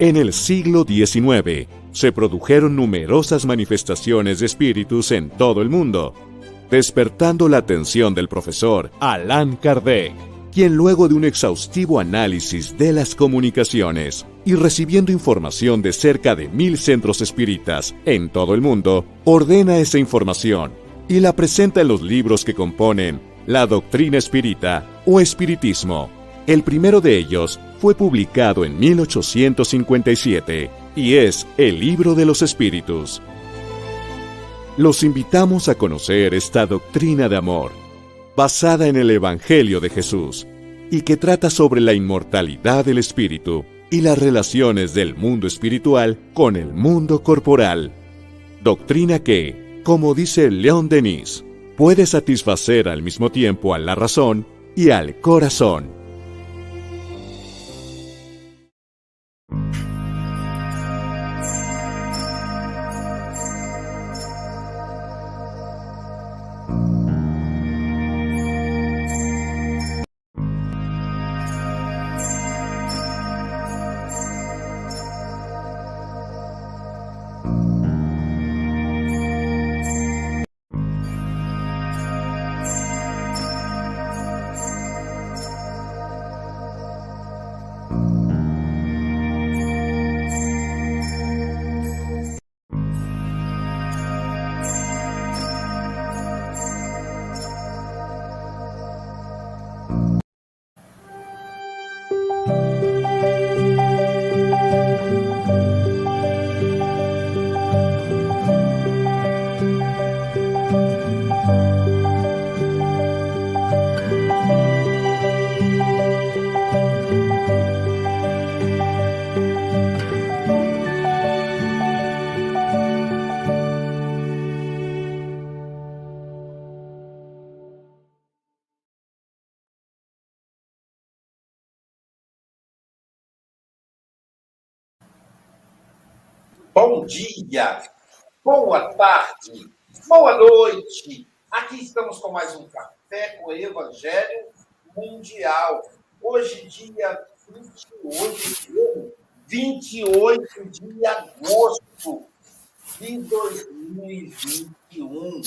En el siglo XIX se produjeron numerosas manifestaciones de espíritus en todo el mundo, despertando la atención del profesor Allan Kardec, quien luego de un exhaustivo análisis de las comunicaciones y recibiendo información de cerca de mil centros espíritas en todo el mundo, ordena esa información y la presenta en los libros que componen la doctrina espírita o espiritismo. El primero de ellos fue publicado en 1857 y es el libro de los espíritus. Los invitamos a conocer esta doctrina de amor, basada en el Evangelio de Jesús, y que trata sobre la inmortalidad del espíritu y las relaciones del mundo espiritual con el mundo corporal. Doctrina que, como dice León Denis, puede satisfacer al mismo tiempo a la razón y al corazón. Dia, boa tarde, boa noite. Aqui estamos com mais um Café com o Evangelho Mundial. Hoje, dia 28, 28 de agosto de 2021.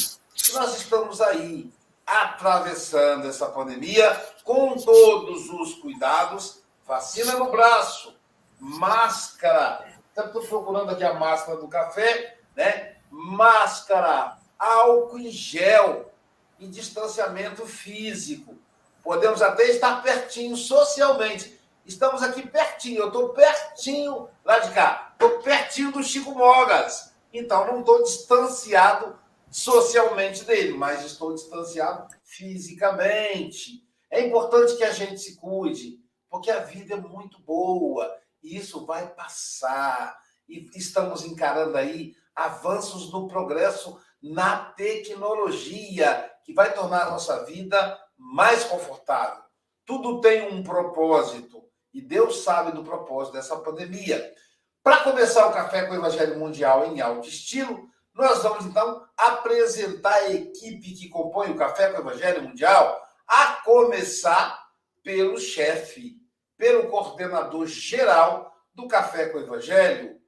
Nós estamos aí atravessando essa pandemia com todos os cuidados, vacina no braço, máscara, Estou procurando aqui a máscara do café, né? Máscara, álcool em gel e distanciamento físico. Podemos até estar pertinho socialmente. Estamos aqui pertinho, eu estou pertinho lá de cá. Estou pertinho do Chico Mogas. Então, não estou distanciado socialmente dele, mas estou distanciado fisicamente. É importante que a gente se cuide, porque a vida é muito boa isso vai passar. E estamos encarando aí avanços no progresso na tecnologia, que vai tornar a nossa vida mais confortável. Tudo tem um propósito, e Deus sabe do propósito dessa pandemia. Para começar o Café com o Evangelho Mundial em alto estilo, nós vamos então apresentar a equipe que compõe o Café com o Evangelho Mundial, a começar pelo chefe, pelo coordenador geral do Café com o Evangelho,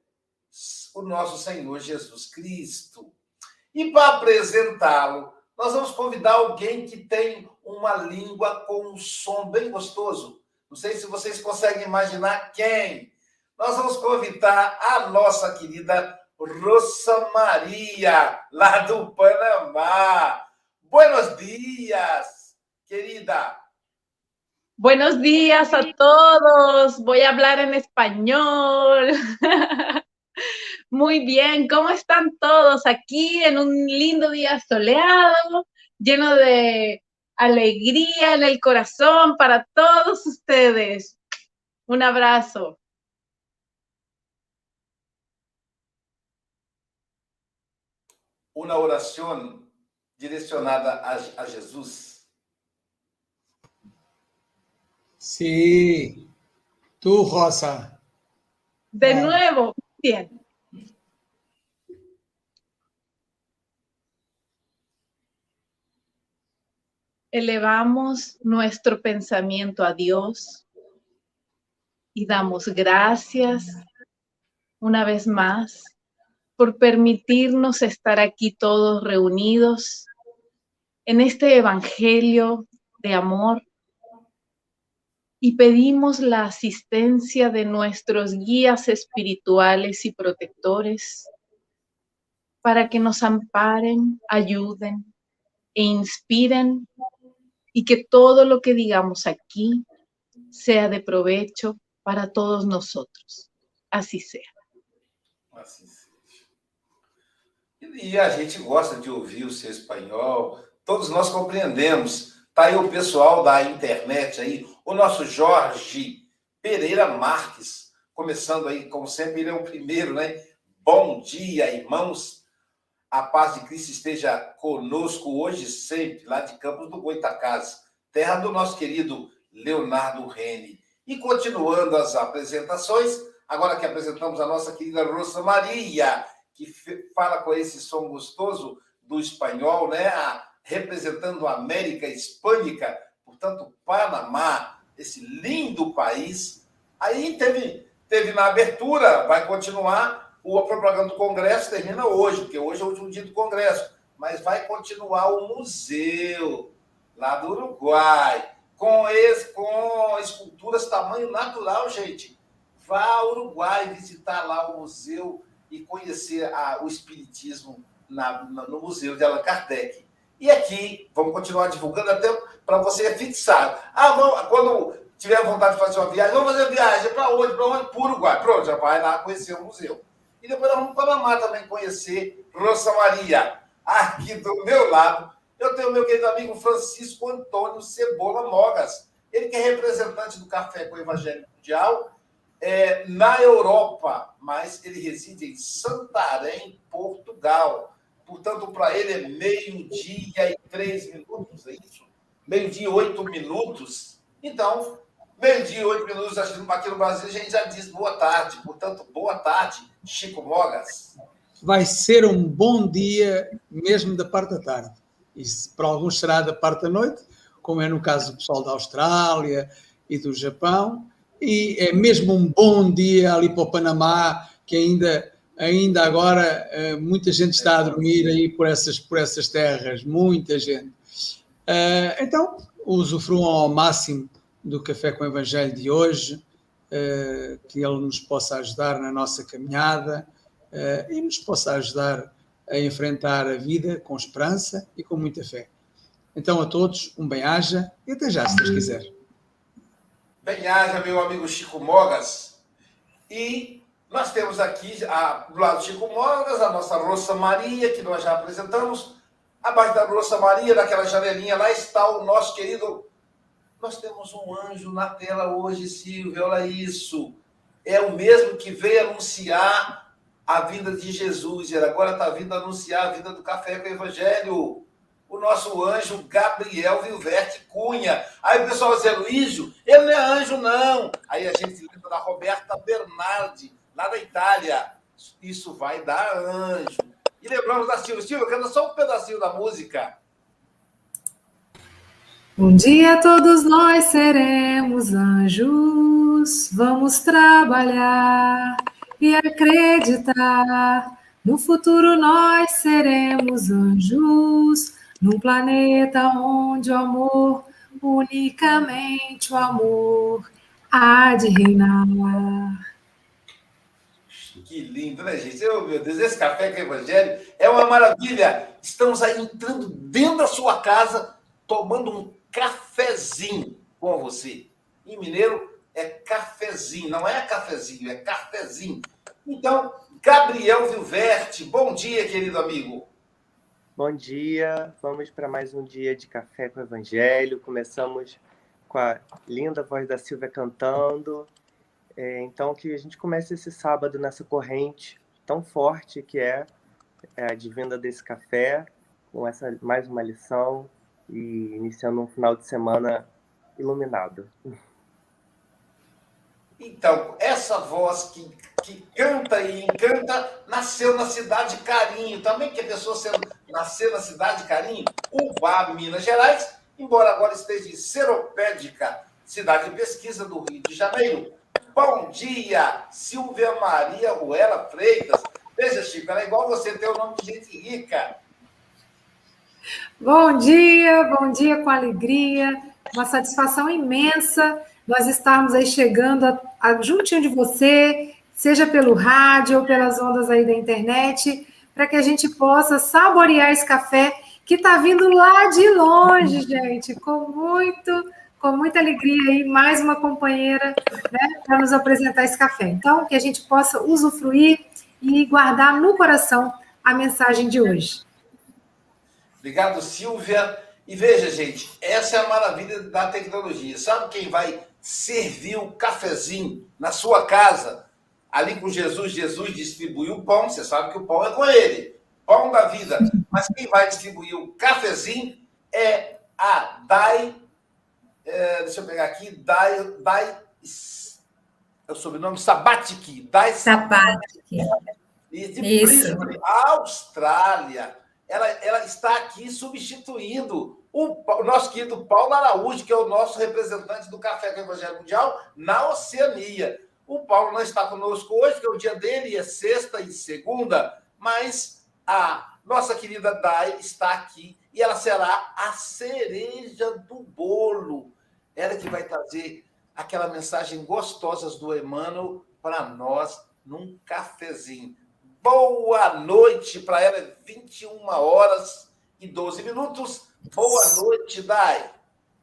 o nosso Senhor Jesus Cristo. E para apresentá-lo, nós vamos convidar alguém que tem uma língua com um som bem gostoso. Não sei se vocês conseguem imaginar quem. Nós vamos convidar a nossa querida Rosa Maria, lá do Panamá. Buenos dias, querida. Buenos días a todos. Voy a hablar en español. Muy bien, ¿cómo están todos aquí en un lindo día soleado, lleno de alegría en el corazón para todos ustedes? Un abrazo. Una oración direccionada a, a Jesús. Sí, tú, Rosa. De nuevo, bien. Elevamos nuestro pensamiento a Dios y damos gracias una vez más por permitirnos estar aquí todos reunidos en este Evangelio de amor y pedimos la asistencia de nuestros guías espirituales y protectores para que nos amparen, ayuden e inspiren y que todo lo que digamos aquí sea de provecho para todos nosotros. Así sea. Assim seja. E a gente gosta de ouvir o todos nós compreendemos. Tá aí o pessoal da internet aí, o nosso Jorge Pereira Marques, começando aí, como sempre, ele é o primeiro, né? Bom dia, irmãos. A paz de Cristo esteja conosco hoje sempre, lá de Campos do Goitacazes, terra do nosso querido Leonardo Rene. E continuando as apresentações, agora que apresentamos a nossa querida Rosa Maria, que fala com esse som gostoso do espanhol, né? A representando a América Hispânica, portanto, Panamá, esse lindo país. Aí teve, teve na abertura, vai continuar, o propaganda do Congresso termina hoje, porque hoje é o último dia do Congresso, mas vai continuar o museu lá do Uruguai, com, esse, com esculturas tamanho natural, gente. Vá ao Uruguai visitar lá o museu e conhecer a, o Espiritismo na, na, no Museu de Allan Kardec. E aqui, vamos continuar divulgando até para você fixar. Ah, quando tiver vontade de fazer uma viagem, vamos fazer viagem para onde? Para onde? Para Uruguai. Pronto, já vai lá conhecer o museu. E depois nós vamos para Panamá também conhecer Rosa Maria. Aqui do meu lado, eu tenho meu querido amigo Francisco Antônio Cebola Mogas. Ele que é representante do Café com o Evangelho Mundial é, na Europa, mas ele reside em Santarém, Portugal. Portanto, para ele é meio-dia e três minutos, é isso? Meio-dia e oito minutos. Então, meio-dia e oito minutos, aqui no Brasil, a gente já diz boa tarde. Portanto, boa tarde, Chico Mogas. Vai ser um bom dia mesmo da parte da tarde. E para alguns será da parte da noite, como é no caso do pessoal da Austrália e do Japão. E é mesmo um bom dia ali para o Panamá, que ainda ainda agora eh, muita gente está a dormir aí por essas, por essas terras, muita gente. Eh, então, usufruam ao máximo do Café com o Evangelho de hoje, eh, que ele nos possa ajudar na nossa caminhada e nos possa ajudar a enfrentar a vida com esperança e com muita fé. Então, a todos, um bem-aja e até já, se Deus quiser. Bem-aja, meu amigo Chico Mogas. E nós temos aqui, a, do lado do Chico Mogas, a nossa Rosa Maria, que nós já apresentamos. Abaixo da Rosa Maria, naquela janelinha, lá está o nosso querido. Nós temos um anjo na tela hoje, Silvio, olha isso. É o mesmo que veio anunciar a vinda de Jesus. E agora está vindo anunciar a vinda do café com o Evangelho. O nosso anjo Gabriel Vilverte Cunha. Aí o pessoal vai dizer, Luísio, ele não é anjo, não. Aí a gente lembra da Roberta Bernardi lá da Itália. Isso vai dar anjo. E lembramos da Silvia. Silvia, canta só um pedacinho da música. Um dia todos nós seremos anjos, vamos trabalhar e acreditar. No futuro nós seremos anjos, num planeta onde o amor, unicamente o amor, há de reinar. Que lindo, né, gente? Oh, meu Deus, esse café com evangelho é uma maravilha. Estamos aí entrando dentro da sua casa, tomando um cafezinho com você. Em mineiro é cafezinho, não é cafezinho, é cafezinho. Então, Gabriel Vilverte, bom dia, querido amigo. Bom dia, vamos para mais um dia de café com o evangelho. Começamos com a linda voz da Silvia cantando. É, então, que a gente comece esse sábado nessa corrente tão forte que é, é a divina desse café, com essa mais uma lição e iniciando um final de semana iluminado. Então, essa voz que, que canta e encanta, nasceu na cidade de Carinho. Também que a pessoa sendo, nasceu na cidade de Carinho, Ubá, Minas Gerais, embora agora esteja em Seropédica, cidade de pesquisa do Rio de Janeiro. Bom dia, Silvia Maria Ruela Freitas. Veja, Chico, era igual você ter o nome de gente rica. Bom dia, bom dia com alegria, uma satisfação imensa nós estarmos aí chegando a, a, juntinho de você, seja pelo rádio ou pelas ondas aí da internet, para que a gente possa saborear esse café que está vindo lá de longe, gente, com muito, com muita alegria aí, mais uma companheira né, para nos apresentar esse café. Então, que a gente possa usufruir e guardar no coração a mensagem de hoje. Obrigado, Silvia. E veja, gente, essa é a maravilha da tecnologia. Sabe quem vai servir o cafezinho na sua casa? Ali com Jesus, Jesus distribuiu o pão. Você sabe que o pão é com ele, pão da vida. Mas quem vai distribuir o cafezinho é a Dai. É, deixa eu pegar aqui. Dai. Dai é o sobrenome Sabatic. Dai Sabatic. E de Isso. Brisbane, Austrália ela, ela está aqui substituindo o, o, nosso querido Paulo Araújo, que é o nosso representante do Café com o Evangelho Mundial na Oceania. O Paulo não está conosco hoje, que é o dia dele, é sexta e segunda, mas a nossa querida Dai está aqui e ela será a cereja do bolo. Ela que vai trazer aquela mensagem gostosa do Emmanuel para nós num cafezinho. Boa noite para ela, 21 horas e 12 minutos. Boa noite, Dai.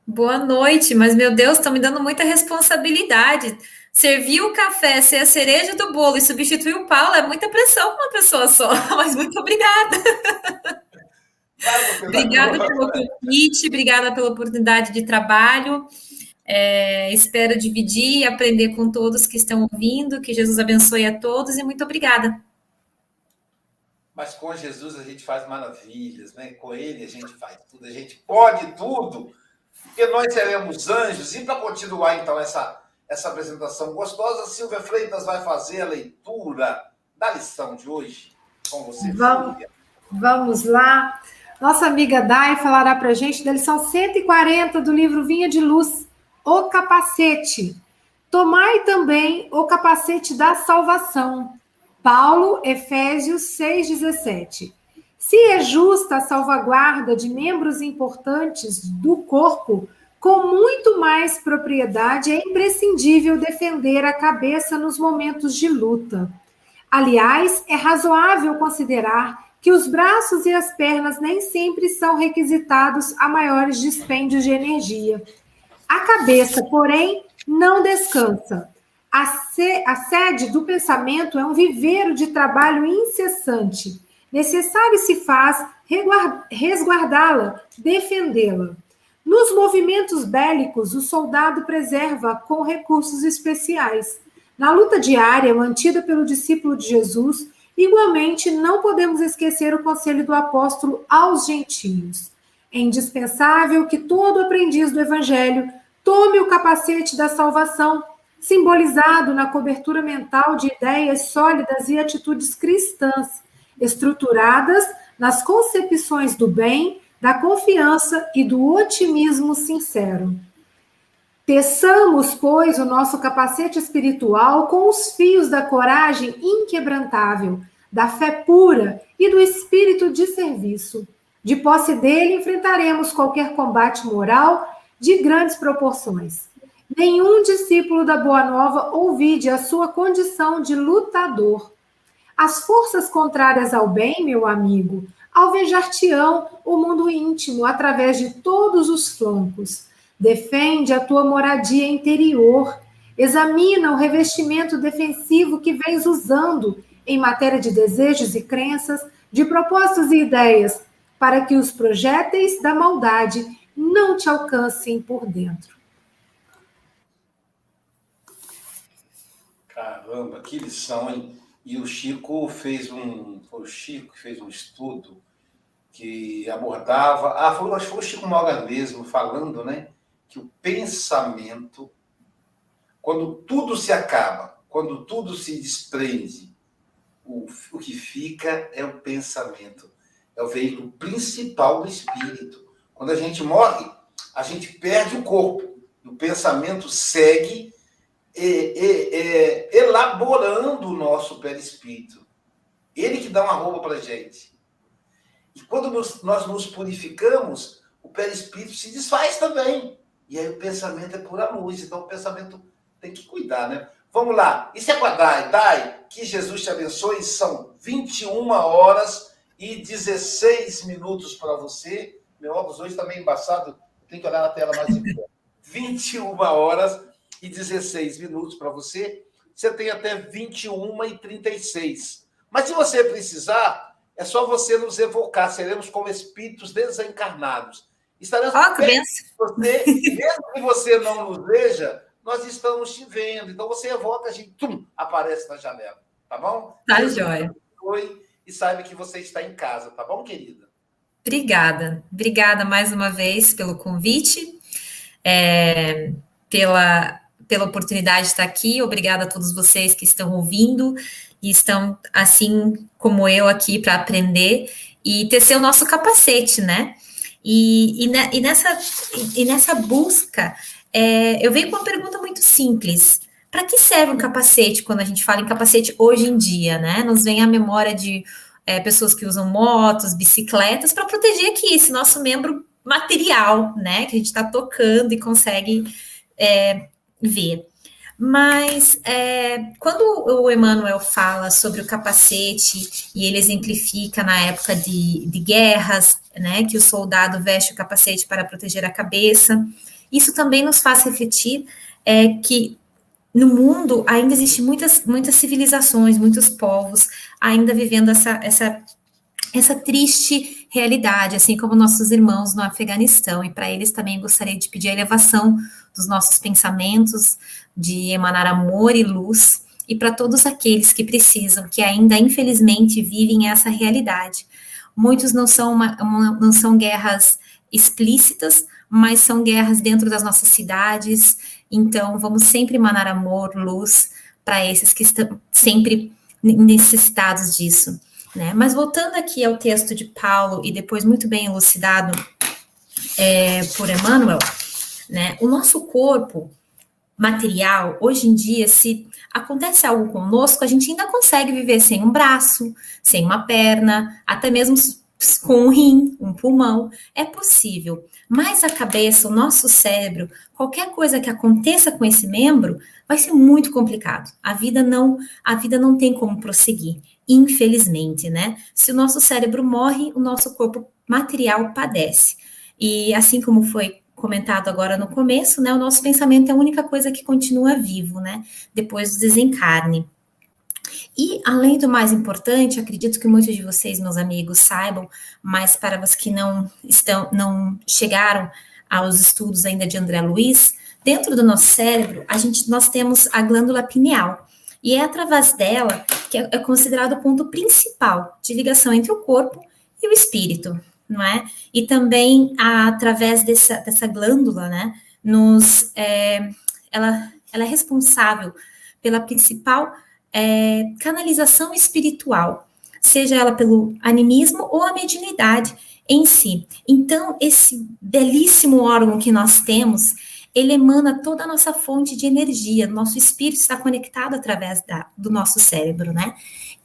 Boa noite, mas meu Deus, estão me dando muita responsabilidade. Servir o café, ser a cereja do bolo e substituir o Paulo é muita pressão para uma pessoa só, mas muito obrigada. obrigada pelo convite, obrigada pela oportunidade de trabalho. É, espero dividir e aprender com todos que estão ouvindo. Que Jesus abençoe a todos e muito obrigada. Mas com Jesus a gente faz maravilhas, né? Com Ele a gente faz tudo, a gente pode tudo, porque nós seremos anjos. E para continuar então essa, essa apresentação gostosa, Silvia Freitas vai fazer a leitura da lição de hoje com você. Vamos, vamos lá. Nossa amiga Dai falará para a gente da lição 140 do livro Vinha de Luz, O Capacete. Tomai também o capacete da salvação Paulo, Efésios 6,17. Se é justa a salvaguarda de membros importantes do corpo, com muito mais propriedade é imprescindível defender a cabeça nos momentos de luta. Aliás, é razoável considerar que os braços e as pernas nem sempre são requisitados a maiores dispêndios de energia. A cabeça, porém, não descansa. A, se, a sede do pensamento é um viveiro de trabalho incessante. Necessário se faz resguardá-la, defendê-la. Nos movimentos bélicos, o soldado preserva com recursos especiais. Na luta diária mantida pelo discípulo de Jesus, igualmente não podemos esquecer o conselho do apóstolo aos gentios. É indispensável que todo aprendiz do evangelho tome o capacete da salvação simbolizado na cobertura mental de ideias sólidas e atitudes cristãs, estruturadas nas concepções do bem, da confiança e do otimismo sincero. Teçamos, pois, o nosso capacete espiritual com os fios da coragem inquebrantável, da fé pura e do espírito de serviço. De posse dele, enfrentaremos qualquer combate moral de grandes proporções. Nenhum discípulo da Boa Nova ouvide a sua condição de lutador. As forças contrárias ao bem, meu amigo, alvejar-te-ão o mundo íntimo através de todos os flancos. Defende a tua moradia interior. Examina o revestimento defensivo que vens usando em matéria de desejos e crenças, de propósitos e ideias, para que os projéteis da maldade não te alcancem por dentro. Caramba, que lição, hein? E o Chico fez um. Foi o Chico que fez um estudo que abordava. Ah, foi, acho que foi o Chico Moga mesmo, falando, né? Que o pensamento, quando tudo se acaba, quando tudo se desprende, o, o que fica é o pensamento. É o veículo principal do espírito. Quando a gente morre, a gente perde o corpo. O pensamento segue elaborando o nosso perispírito. Ele que dá uma roupa para gente. E quando nos, nós nos purificamos, o perispírito se desfaz também. E aí o pensamento é pura luz. Então o pensamento tem que cuidar, né? Vamos lá. Isso é com a Dai. Dai, que Jesus te abençoe. São 21 horas e 16 minutos para você. Meu óculos hoje está meio embaçado. Tem que olhar na tela mais de 21 horas e 16 minutos para você. Você tem até 21 e 36. Mas se você precisar, é só você nos evocar. Seremos como espíritos desencarnados. Estaremos oh, que você, mesmo que você não nos veja, nós estamos te vendo. Então você evoca, a gente tum, aparece na janela. Tá bom? Tá, joia. Oi, e saiba que você está em casa, tá bom, querida? Obrigada. Obrigada mais uma vez pelo convite, é, pela, pela oportunidade de estar aqui. Obrigada a todos vocês que estão ouvindo e estão, assim como eu, aqui para aprender e tecer o nosso capacete, né? E, e, e nessa, e, nessa busca, é, eu venho com uma pergunta muito simples. Para que serve um capacete quando a gente fala em capacete hoje em dia, né? Nos vem a memória de é, pessoas que usam motos, bicicletas, para proteger aqui esse nosso membro material, né? Que a gente está tocando e consegue é, ver. Mas é, quando o Emmanuel fala sobre o capacete e ele exemplifica na época de, de guerras, né, que o soldado veste o capacete para proteger a cabeça, isso também nos faz refletir é, que no mundo ainda existem muitas, muitas civilizações, muitos povos ainda vivendo essa, essa, essa triste realidade, assim como nossos irmãos no Afeganistão. E para eles também gostaria de pedir a elevação dos nossos pensamentos, de emanar amor e luz, e para todos aqueles que precisam, que ainda infelizmente vivem essa realidade. Muitos não são, uma, uma, não são guerras explícitas, mas são guerras dentro das nossas cidades. Então, vamos sempre emanar amor, luz para esses que estão sempre necessitados disso. Né? Mas voltando aqui ao texto de Paulo e depois muito bem elucidado é, por Emmanuel, né? O nosso corpo material, hoje em dia, se acontece algo conosco, a gente ainda consegue viver sem um braço, sem uma perna, até mesmo com um rim, um pulmão, é possível. Mas a cabeça, o nosso cérebro, qualquer coisa que aconteça com esse membro, vai ser muito complicado. A vida não, a vida não tem como prosseguir, infelizmente, né? Se o nosso cérebro morre, o nosso corpo material padece. E assim como foi comentado agora no começo, né, o nosso pensamento é a única coisa que continua vivo, né, depois do desencarne. E, além do mais importante, acredito que muitos de vocês, meus amigos, saibam, mas para os que não estão, não chegaram aos estudos ainda de André Luiz, dentro do nosso cérebro, a gente, nós temos a glândula pineal, e é através dela que é, é considerado o ponto principal de ligação entre o corpo e o espírito, não é? E também através dessa, dessa glândula, né, nos, é, ela, ela é responsável pela principal é, canalização espiritual, seja ela pelo animismo ou a mediunidade em si. Então, esse belíssimo órgão que nós temos, ele emana toda a nossa fonte de energia, nosso espírito está conectado através da, do nosso cérebro, né?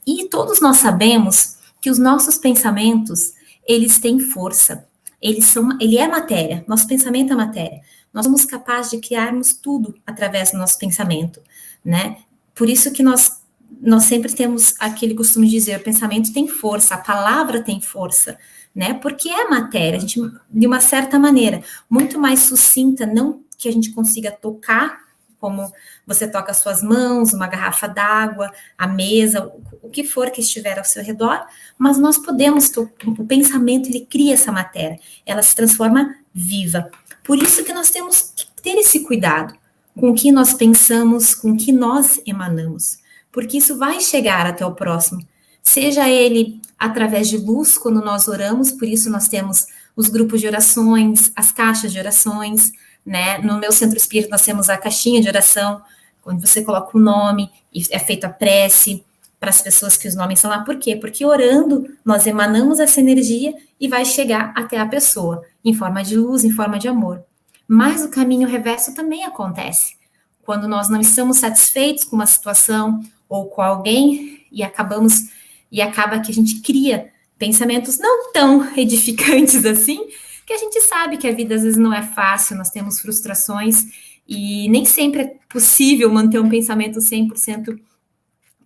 E todos nós sabemos que os nossos pensamentos, eles têm força, eles são, ele é matéria, nosso pensamento é matéria. Nós somos capazes de criarmos tudo através do nosso pensamento, né? Por isso que nós, nós sempre temos aquele costume de dizer, o pensamento tem força, a palavra tem força, né? Porque é matéria, a gente, de uma certa maneira, muito mais sucinta, não que a gente consiga tocar, como você toca as suas mãos, uma garrafa d'água, a mesa, o que for que estiver ao seu redor, mas nós podemos, o pensamento, ele cria essa matéria, ela se transforma viva. Por isso que nós temos que ter esse cuidado, com o que nós pensamos, com o que nós emanamos, porque isso vai chegar até o próximo, seja ele através de luz, quando nós oramos, por isso nós temos os grupos de orações, as caixas de orações, né? No meu centro espírita nós temos a caixinha de oração onde você coloca o nome e é feita a prece para as pessoas que os nomes são lá. Por quê? Porque orando, nós emanamos essa energia e vai chegar até a pessoa, em forma de luz, em forma de amor. Mas o caminho reverso também acontece. Quando nós não estamos satisfeitos com uma situação ou com alguém e acabamos e acaba que a gente cria pensamentos não tão edificantes assim, que a gente sabe que a vida às vezes não é fácil, nós temos frustrações e nem sempre é possível manter um pensamento 100%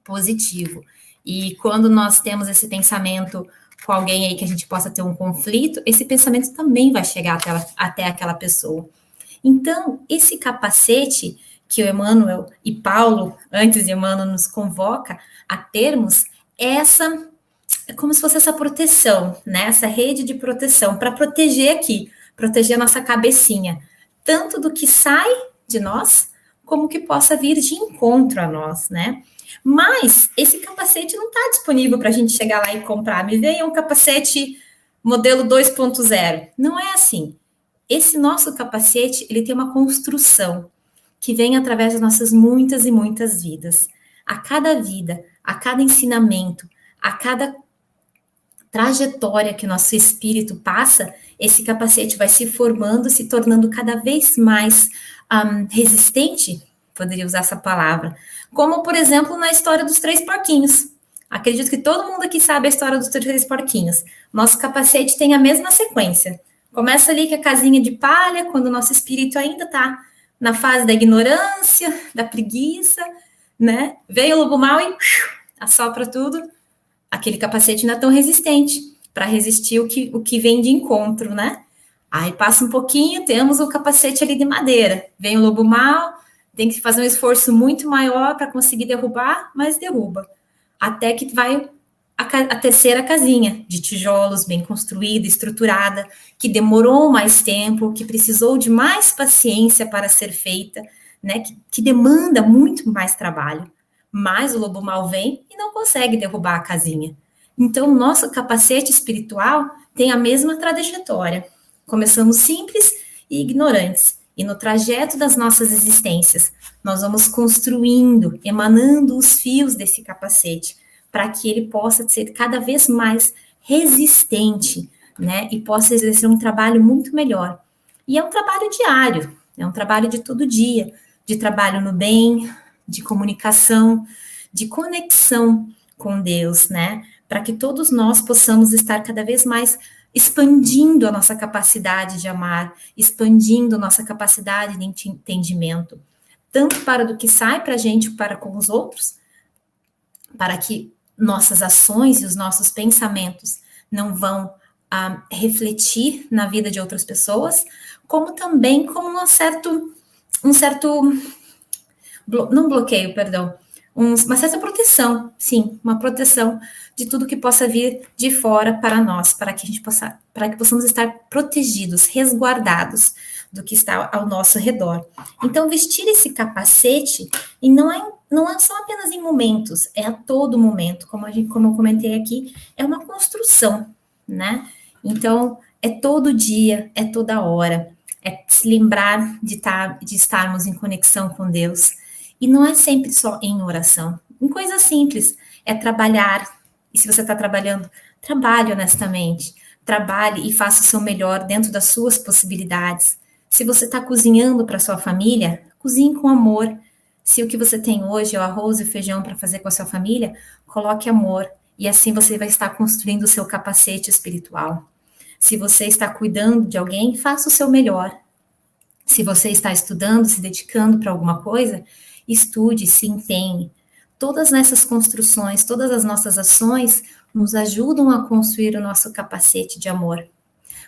positivo. E quando nós temos esse pensamento com alguém aí que a gente possa ter um conflito, esse pensamento também vai chegar até, até aquela pessoa. Então, esse capacete que o Emmanuel e Paulo, antes de Emmanuel, nos convoca a termos, é essa é como se fosse essa proteção, né? Essa rede de proteção para proteger aqui, proteger a nossa cabecinha, tanto do que sai de nós, como que possa vir de encontro a nós, né? Mas esse capacete não está disponível para a gente chegar lá e comprar. Me veio um capacete modelo 2.0. Não é assim. Esse nosso capacete, ele tem uma construção que vem através das nossas muitas e muitas vidas. A cada vida, a cada ensinamento, a cada trajetória que nosso espírito passa, esse capacete vai se formando, se tornando cada vez mais um, resistente, poderia usar essa palavra, como, por exemplo, na história dos três porquinhos. Acredito que todo mundo aqui sabe a história dos três porquinhos. Nosso capacete tem a mesma sequência. Começa ali com a casinha de palha, quando o nosso espírito ainda está na fase da ignorância, da preguiça, né? Vem o lobo mal e assopra tudo aquele capacete não é tão resistente para resistir o que, o que vem de encontro, né? Aí passa um pouquinho, temos o capacete ali de madeira. Vem o lobo mal, tem que fazer um esforço muito maior para conseguir derrubar, mas derruba. Até que vai a, a, terceira casinha, de tijolos, bem construída, estruturada, que demorou mais tempo, que precisou de mais paciência para ser feita, né? Que, que demanda muito mais trabalho mas o lobo mal vem e não consegue derrubar a casinha. Então, o nosso capacete espiritual tem a mesma trajetória. Começamos simples e ignorantes, e no trajeto das nossas existências, nós vamos construindo, emanando os fios desse capacete, para que ele possa ser cada vez mais resistente, né? E possa exercer um trabalho muito melhor. E é um trabalho diário, é um trabalho de todo dia, de trabalho no bem, de comunicação, de conexão com Deus, né? Para que todos nós possamos estar cada vez mais expandindo a nossa capacidade de amar, expandindo nossa capacidade de entendimento, tanto para do que sai para a gente, para com os outros, para que nossas ações e os nossos pensamentos não vão ah, refletir na vida de outras pessoas, como também como um certo, um certo não bloqueio, perdão, uma certa proteção, sim, uma proteção de tudo que possa vir de fora para nós, para que a gente possa, para que possamos estar protegidos, resguardados do que está ao nosso redor. Então, vestir esse capacete e não é não é só apenas em momentos, é a todo momento, como a gente, como eu comentei aqui, é uma construção, né? Então, é todo dia, é toda hora, é se lembrar de, tar, de estarmos em conexão com Deus, e não é sempre só em oração. Em coisas simples, é trabalhar. E se você está trabalhando, trabalhe honestamente. Trabalhe e faça o seu melhor dentro das suas possibilidades. Se você está cozinhando para sua família, cozinhe com amor. Se o que você tem hoje é o arroz e o feijão para fazer com a sua família, coloque amor. E assim você vai estar construindo o seu capacete espiritual. Se você está cuidando de alguém, faça o seu melhor. Se você está estudando, se dedicando para alguma coisa, estude, se empenhe. Todas essas construções, todas as nossas ações nos ajudam a construir o nosso capacete de amor,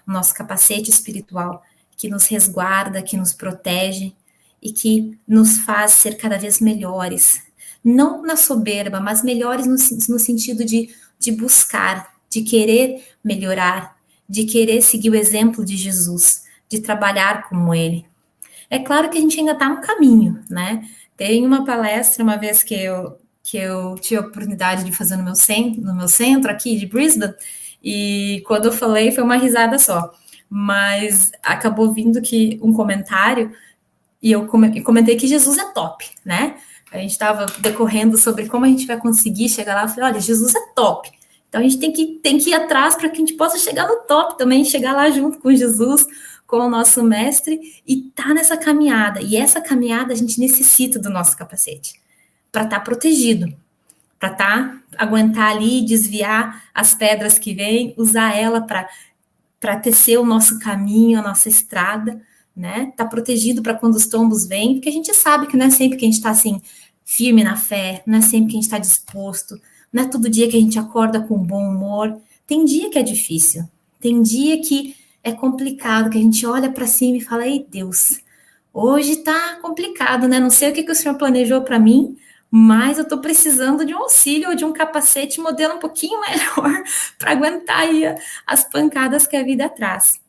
o nosso capacete espiritual, que nos resguarda, que nos protege e que nos faz ser cada vez melhores. Não na soberba, mas melhores no, no sentido de, de buscar, de querer melhorar, de querer seguir o exemplo de Jesus, de trabalhar como ele. É claro que a gente ainda está no caminho, né? Tem uma palestra, uma vez que eu, que eu tive a oportunidade de fazer no meu, centro, no meu centro aqui de Brisbane, e quando eu falei foi uma risada só, mas acabou vindo que um comentário e eu comentei que Jesus é top, né? A gente estava decorrendo sobre como a gente vai conseguir chegar lá. Eu falei, olha, Jesus é top. Então a gente tem que, tem que ir atrás para que a gente possa chegar no top também, chegar lá junto com Jesus, com o nosso mestre e tá nessa caminhada. E essa caminhada a gente necessita do nosso capacete para estar tá protegido, para tá, aguentar ali, desviar as pedras que vêm, usar ela para para tecer o nosso caminho, a nossa estrada, né? Tá protegido para quando os tombos vêm, porque a gente sabe que não é sempre que a gente está assim firme na fé, não é sempre que a gente está disposto, não é todo dia que a gente acorda com bom humor. Tem dia que é difícil, tem dia que é complicado, que a gente olha para cima e fala: "Ei, Deus, hoje tá complicado, né? Não sei o que, que o Senhor planejou para mim, mas eu estou precisando de um auxílio ou de um capacete modelo um pouquinho melhor para aguentar aí as pancadas que a vida traz.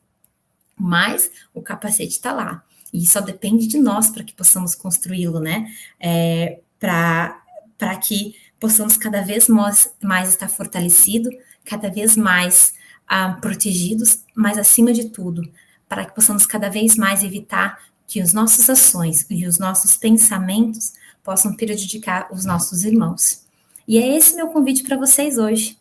Mas o capacete está lá. E só depende de nós para que possamos construí-lo, né? É, para que possamos cada vez mais, mais estar fortalecido, cada vez mais ah, protegidos, mas acima de tudo, para que possamos cada vez mais evitar que as nossas ações e os nossos pensamentos possam prejudicar os nossos irmãos. E é esse meu convite para vocês hoje.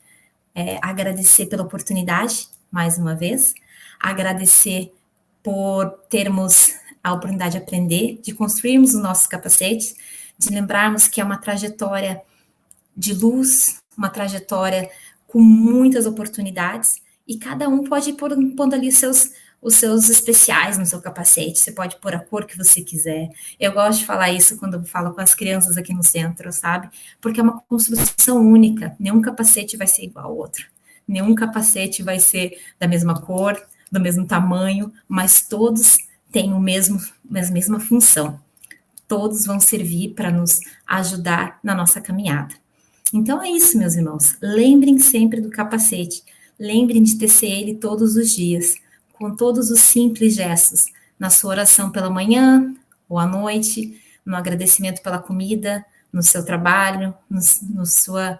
É agradecer pela oportunidade, mais uma vez, agradecer por termos a oportunidade de aprender, de construirmos os nossos capacetes, de lembrarmos que é uma trajetória de luz, uma trajetória com muitas oportunidades, e cada um pode ir pondo ali os seus, os seus especiais no seu capacete, você pode pôr a cor que você quiser. Eu gosto de falar isso quando falo com as crianças aqui no centro, sabe? Porque é uma construção única, nenhum capacete vai ser igual ao outro. Nenhum capacete vai ser da mesma cor, do mesmo tamanho, mas todos têm o mesmo, a mesma função. Todos vão servir para nos ajudar na nossa caminhada. Então é isso, meus irmãos. Lembrem sempre do capacete. Lembrem de tecer ele todos os dias, com todos os simples gestos, na sua oração pela manhã ou à noite, no agradecimento pela comida, no seu trabalho, no, no, sua,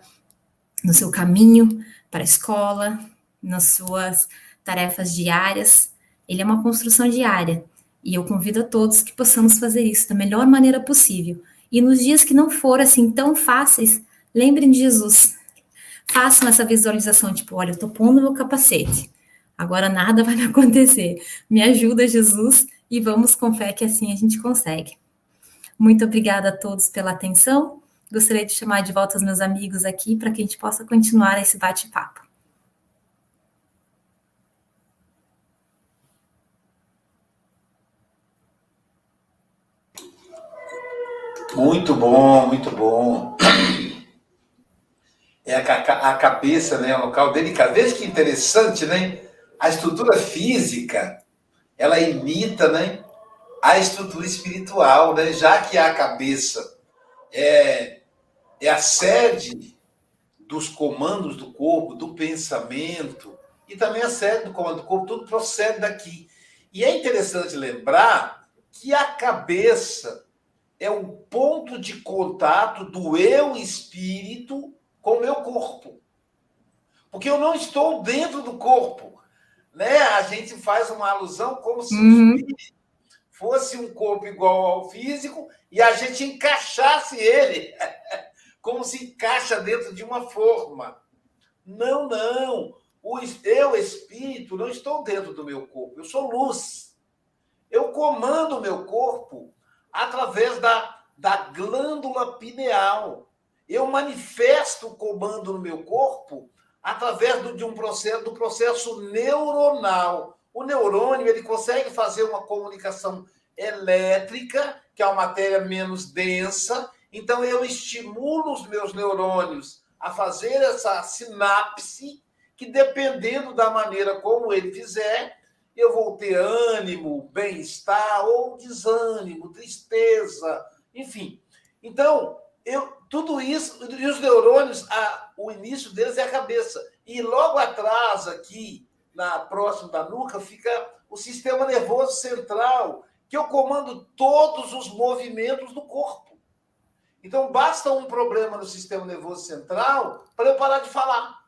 no seu caminho para a escola, nas suas tarefas diárias. Ele é uma construção diária. E eu convido a todos que possamos fazer isso da melhor maneira possível. E nos dias que não for assim tão fáceis, Lembrem de Jesus. Façam essa visualização, tipo, olha, eu tô pondo meu capacete. Agora nada vai me acontecer. Me ajuda, Jesus, e vamos com fé que assim a gente consegue. Muito obrigada a todos pela atenção. Gostaria de chamar de volta os meus amigos aqui para que a gente possa continuar esse bate-papo. Muito bom, muito bom é a, a cabeça, né, o local delicado. Veja que interessante, né? A estrutura física, ela imita, né, a estrutura espiritual, né? Já que a cabeça é, é a sede dos comandos do corpo, do pensamento, e também a sede do comando do corpo, tudo procede daqui. E é interessante lembrar que a cabeça é o ponto de contato do eu espírito com o meu corpo. Porque eu não estou dentro do corpo. Né? A gente faz uma alusão como se uhum. fosse um corpo igual ao físico e a gente encaixasse ele, como se encaixa dentro de uma forma. Não, não. O eu, espírito, não estou dentro do meu corpo. Eu sou luz. Eu comando o meu corpo através da, da glândula pineal eu manifesto o comando no meu corpo através do, de um processo do processo neuronal. O neurônio ele consegue fazer uma comunicação elétrica, que é uma matéria menos densa. Então eu estimulo os meus neurônios a fazer essa sinapse que dependendo da maneira como ele fizer, eu vou ter ânimo, bem-estar ou desânimo, tristeza, enfim. Então, eu, tudo isso, e os neurônios, a, o início deles é a cabeça. E logo atrás, aqui, na próximo da nuca, fica o sistema nervoso central, que eu comando todos os movimentos do corpo. Então, basta um problema no sistema nervoso central para eu parar de falar,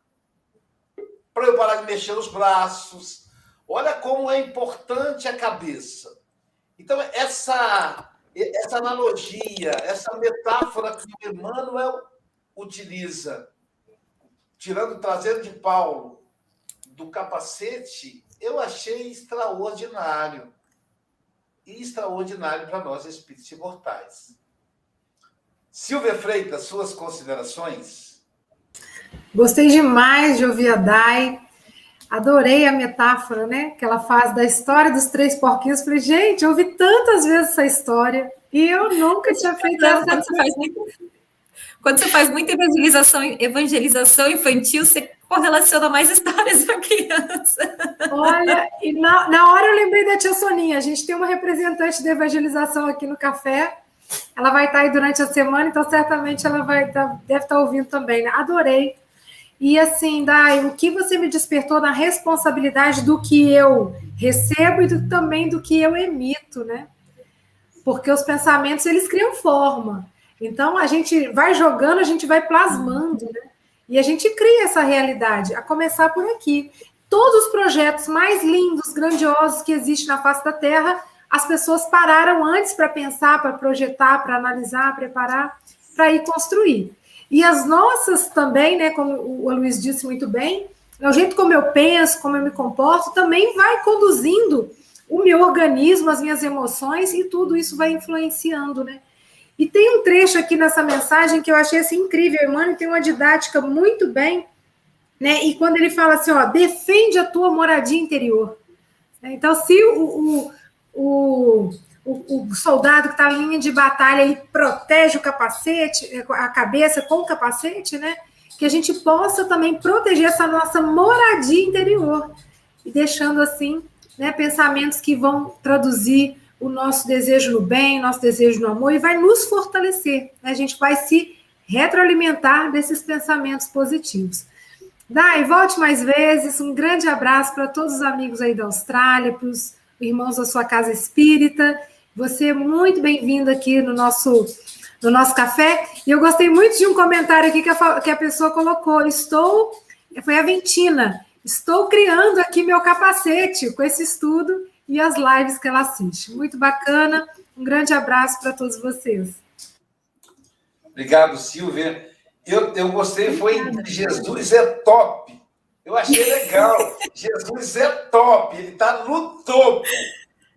para eu parar de mexer os braços. Olha como é importante a cabeça. Então, essa essa analogia, essa metáfora que o Emmanuel utiliza, tirando, trazendo de Paulo, do capacete, eu achei extraordinário. E extraordinário para nós, espíritos imortais. Silvia Freitas, suas considerações? Gostei demais de ouvir a Dai. Adorei a metáfora, né? Que ela faz da história dos três porquinhos. Falei, gente, eu ouvi tantas vezes essa história e eu nunca tinha feito essa. Quando você faz, muito, quando você faz muita evangelização, evangelização infantil, você correlaciona mais histórias para criança. Olha, e na, na hora eu lembrei da tia Soninha. A gente tem uma representante de evangelização aqui no café. Ela vai estar aí durante a semana, então certamente ela vai estar, deve estar ouvindo também. Né? Adorei e assim, Dai, o que você me despertou na responsabilidade do que eu recebo e do, também do que eu emito, né? Porque os pensamentos, eles criam forma. Então, a gente vai jogando, a gente vai plasmando, né? E a gente cria essa realidade, a começar por aqui. Todos os projetos mais lindos, grandiosos que existem na face da Terra, as pessoas pararam antes para pensar, para projetar, para analisar, preparar, para ir construir. E as nossas também, né, como o Luiz disse muito bem, é o jeito como eu penso, como eu me comporto, também vai conduzindo o meu organismo, as minhas emoções, e tudo isso vai influenciando, né? E tem um trecho aqui nessa mensagem que eu achei assim, incrível, Emmanuel tem uma didática muito bem, né? E quando ele fala assim, ó, defende a tua moradia interior. Então, se o, o, o o, o soldado que está em linha de batalha e protege o capacete, a cabeça com o capacete, né? Que a gente possa também proteger essa nossa moradia interior e deixando assim, né, pensamentos que vão traduzir o nosso desejo no bem, nosso desejo no amor e vai nos fortalecer. Né? A gente vai se retroalimentar desses pensamentos positivos. Dai, volte mais vezes. Um grande abraço para todos os amigos aí da Austrália, para os irmãos da sua casa espírita você é muito bem-vindo aqui no nosso, no nosso café. E eu gostei muito de um comentário aqui que a, que a pessoa colocou. Estou, foi a Ventina, estou criando aqui meu capacete com esse estudo e as lives que ela assiste. Muito bacana. Um grande abraço para todos vocês. Obrigado, Silvia. Eu, eu gostei, foi Jesus é top. Eu achei legal. Jesus é top, ele está no topo.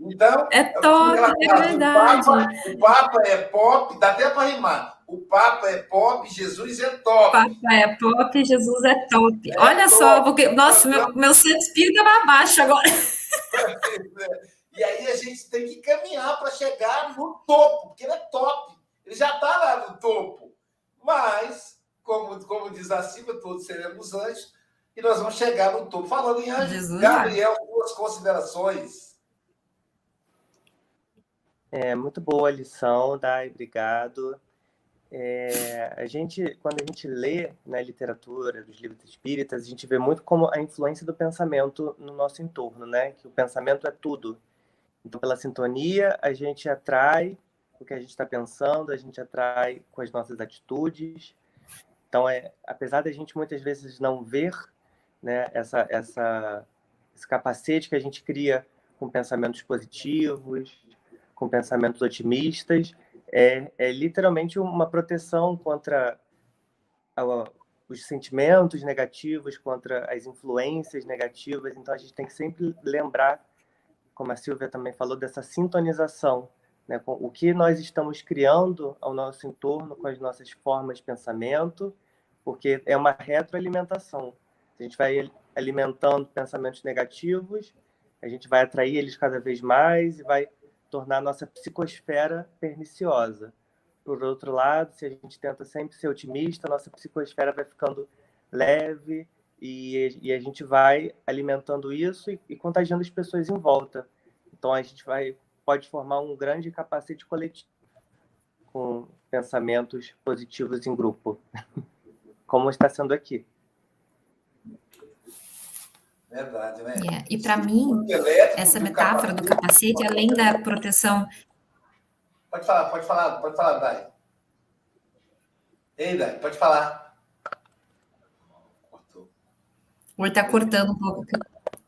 Então, é top, é verdade. O Papa, o Papa, é pop, dá até para rimar. O Papa é pop, Jesus é top. O Papa é pop, Jesus é top. É Olha top. só, porque, nossa, meu, meu centro espírita vai abaixo agora. e aí a gente tem que caminhar para chegar no topo, porque ele é top. Ele já está lá no topo. Mas, como, como diz a Silvia, todos seremos anjos, e nós vamos chegar no topo. Falando em anjos, Gabriel, suas considerações. É muito boa a lição, Dai, obrigado. É, a gente, quando a gente lê na literatura dos livros espíritas, a gente vê muito como a influência do pensamento no nosso entorno, né? Que o pensamento é tudo. Então, pela sintonia, a gente atrai o que a gente está pensando, a gente atrai com as nossas atitudes. Então, é, apesar da gente muitas vezes não ver, né, essa, essa, esse capacete que a gente cria com pensamentos positivos, com pensamentos otimistas, é, é literalmente uma proteção contra a, os sentimentos negativos, contra as influências negativas. Então, a gente tem que sempre lembrar, como a Silvia também falou, dessa sintonização, né, com o que nós estamos criando ao nosso entorno com as nossas formas de pensamento, porque é uma retroalimentação. A gente vai alimentando pensamentos negativos, a gente vai atrair eles cada vez mais e vai tornar a nossa psicosfera perniciosa. Por outro lado, se a gente tenta sempre ser otimista, a nossa psicosfera vai ficando leve e, e a gente vai alimentando isso e, e, contagiando as pessoas em volta. Então a gente vai pode formar um grande capacete coletivo com pensamentos positivos em grupo, como está sendo aqui. Verdade, né? Yeah. E para mim, essa metáfora do capacete, além da proteção. Pode falar, pode falar, pode falar, Dai. Ei, Dai, pode falar. Oi, tá cortando um pouco.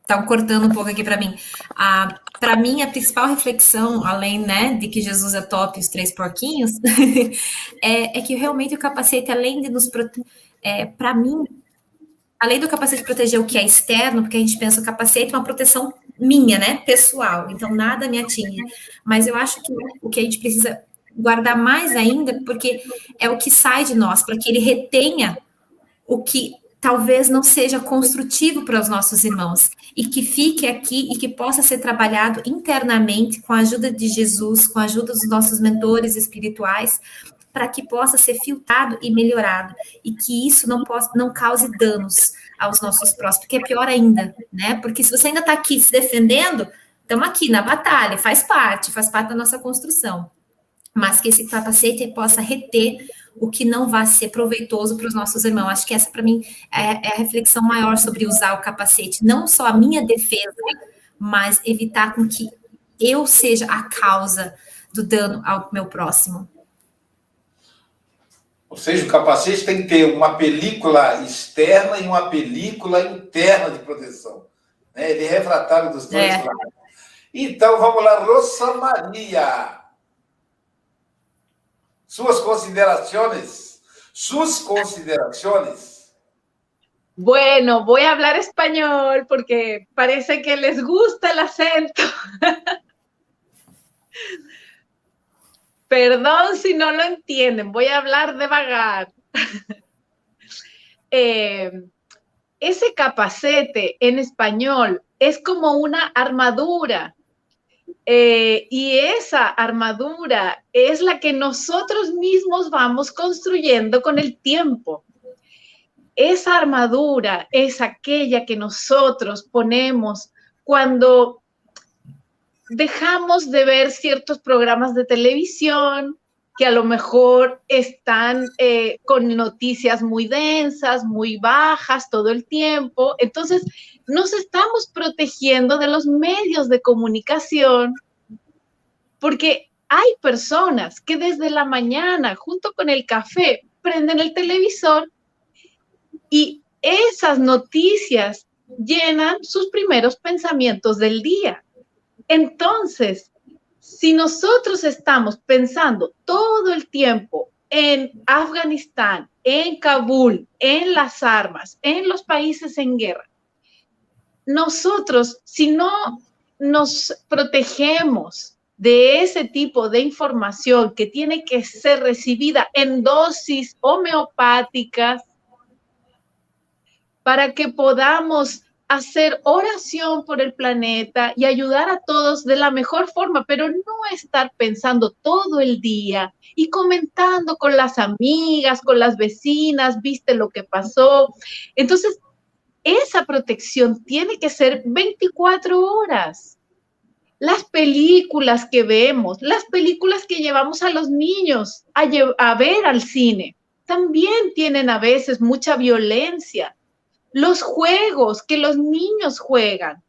Tá cortando um pouco aqui para mim. A, para mim, a principal reflexão, além né, de que Jesus é top e os três porquinhos, é, é, que realmente o capacete, além de nos proteger, é, para mim, além do capacete proteger o que é externo, porque a gente pensa o capacete é uma proteção minha, né, pessoal, então nada me atinge. Mas eu acho que o que a gente precisa guardar mais ainda, porque é o que sai de nós, para que ele retenha o que talvez não seja construtivo para os nossos irmãos e que fique aqui e que possa ser trabalhado internamente com a ajuda de Jesus, com a ajuda dos nossos mentores espirituais, para que possa ser filtrado e melhorado e que isso não possa não cause danos aos nossos próximos, porque é pior ainda, né? Porque se você ainda está aqui se defendendo, estamos aqui na batalha, faz parte, faz parte da nossa construção. Mas que esse capacete possa reter o que não vai ser proveitoso para os nossos irmãos. Acho que essa, para mim, é, é, a reflexão maior sobre usar o capacete. Não só a minha defesa, mas evitar com que eu seja a causa do dano ao meu próximo. Ou seja, o capacete tem que ter uma película externa e uma película interna de proteção. Né? Ele é refratário dos dois é. lados. Então, vamos lá, Rosa Maria. Suas consideraciones, sus consideraciones. Bueno, voy a hablar español porque parece que les gusta el acento. Perdón si no lo entienden, voy a hablar de vagar. Eh, ese capacete en español es como una armadura eh, y esa armadura es la que nosotros mismos vamos construyendo con el tiempo. Esa armadura es aquella que nosotros ponemos cuando dejamos de ver ciertos programas de televisión que a lo mejor están eh, con noticias muy densas, muy bajas todo el tiempo. Entonces, nos estamos protegiendo de los medios de comunicación porque hay personas que desde la mañana, junto con el café, prenden el televisor y esas noticias llenan sus primeros pensamientos del día. Entonces, si nosotros estamos pensando todo el tiempo en Afganistán, en Kabul, en las armas, en los países en guerra, nosotros, si no nos protegemos de ese tipo de información que tiene que ser recibida en dosis homeopáticas para que podamos hacer oración por el planeta y ayudar a todos de la mejor forma, pero no estar pensando todo el día y comentando con las amigas, con las vecinas, viste lo que pasó. Entonces, esa protección tiene que ser 24 horas. Las películas que vemos, las películas que llevamos a los niños a, a ver al cine, también tienen a veces mucha violencia. Los juegos que los niños juegan,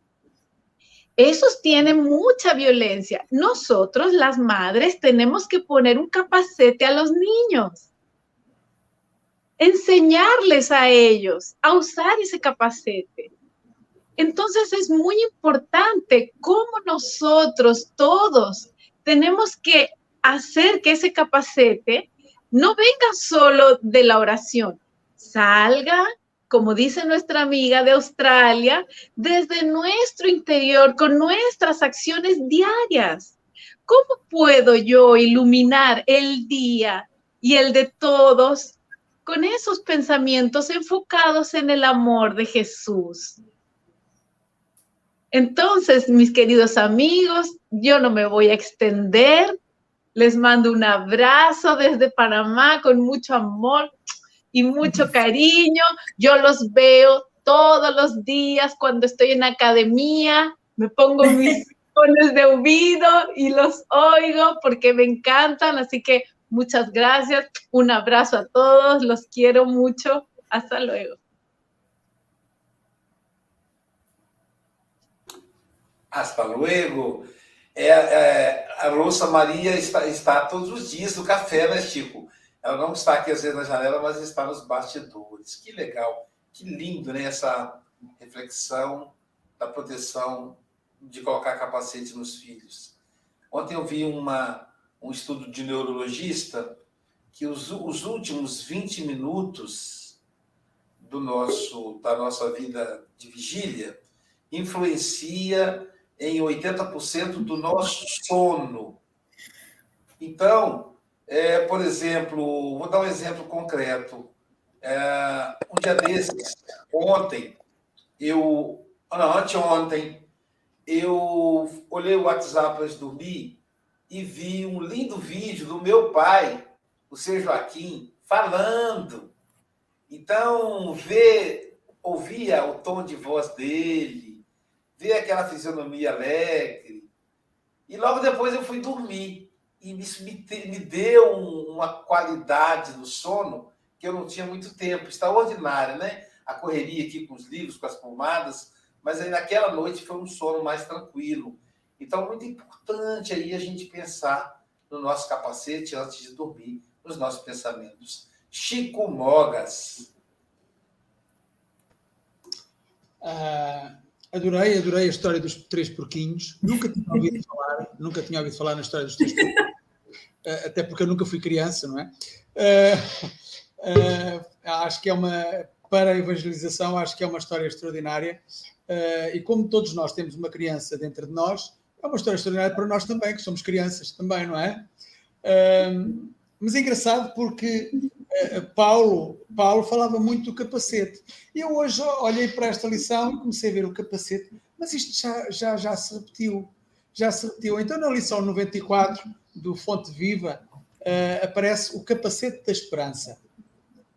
esos tienen mucha violencia. Nosotros, las madres, tenemos que poner un capacete a los niños enseñarles a ellos a usar ese capacete. Entonces es muy importante cómo nosotros todos tenemos que hacer que ese capacete no venga solo de la oración, salga, como dice nuestra amiga de Australia, desde nuestro interior con nuestras acciones diarias. ¿Cómo puedo yo iluminar el día y el de todos con esos pensamientos enfocados en el amor de Jesús. Entonces, mis queridos amigos, yo no me voy a extender. Les mando un abrazo desde Panamá con mucho amor y mucho cariño. Yo los veo todos los días cuando estoy en academia. Me pongo mis tapones de oído y los oigo porque me encantan. Así que Muchas gracias. Un abrazo a todos. Los quiero mucho. Hasta luego. Hasta luego. É, é, a Rosa Maria está, está todos os dias no café, né, Chico? Ela não está aqui às vezes na janela, mas está nos bastidores. Que legal, que lindo, né? Essa reflexão da proteção de colocar capacete nos filhos. Ontem eu vi uma, um estudo de neurologista que os, os últimos 20 minutos do nosso, da nossa vida de vigília influencia em 80% do nosso sono. Então, é, por exemplo, vou dar um exemplo concreto. É, um dia desses, ontem, eu. Não, anteontem, eu olhei o WhatsApp antes de dormir e vi um lindo vídeo do meu pai, o seu Joaquim, falando. Então, ver, ouvia o tom de voz dele, ver aquela fisionomia alegre. E logo depois eu fui dormir. E isso me, me deu uma qualidade no sono que eu não tinha muito tempo, extraordinária, né? A correria aqui com os livros, com as pomadas, mas aí naquela noite foi um sono mais tranquilo. Então, muito importante aí a gente pensar no nosso capacete antes de dormir, nos nossos pensamentos. Chico Mogas. Ah, adorei, adorei a história dos três porquinhos. Nunca tinha ouvido falar, nunca tinha ouvido falar na história dos três porquinhos. Ah, até porque eu nunca fui criança, não é? Ah, ah, acho que é uma, para a evangelização, acho que é uma história extraordinária. E como todos nós temos uma criança dentro de nós, é uma história extraordinária para nós também, que somos crianças também, não é? Mas é engraçado porque Paulo, Paulo falava muito do capacete. E eu hoje olhei para esta lição e comecei a ver o capacete, mas isto já, já, já se repetiu. Já se repetiu. Então, na lição 94 do Fonte Viva, aparece o capacete da esperança,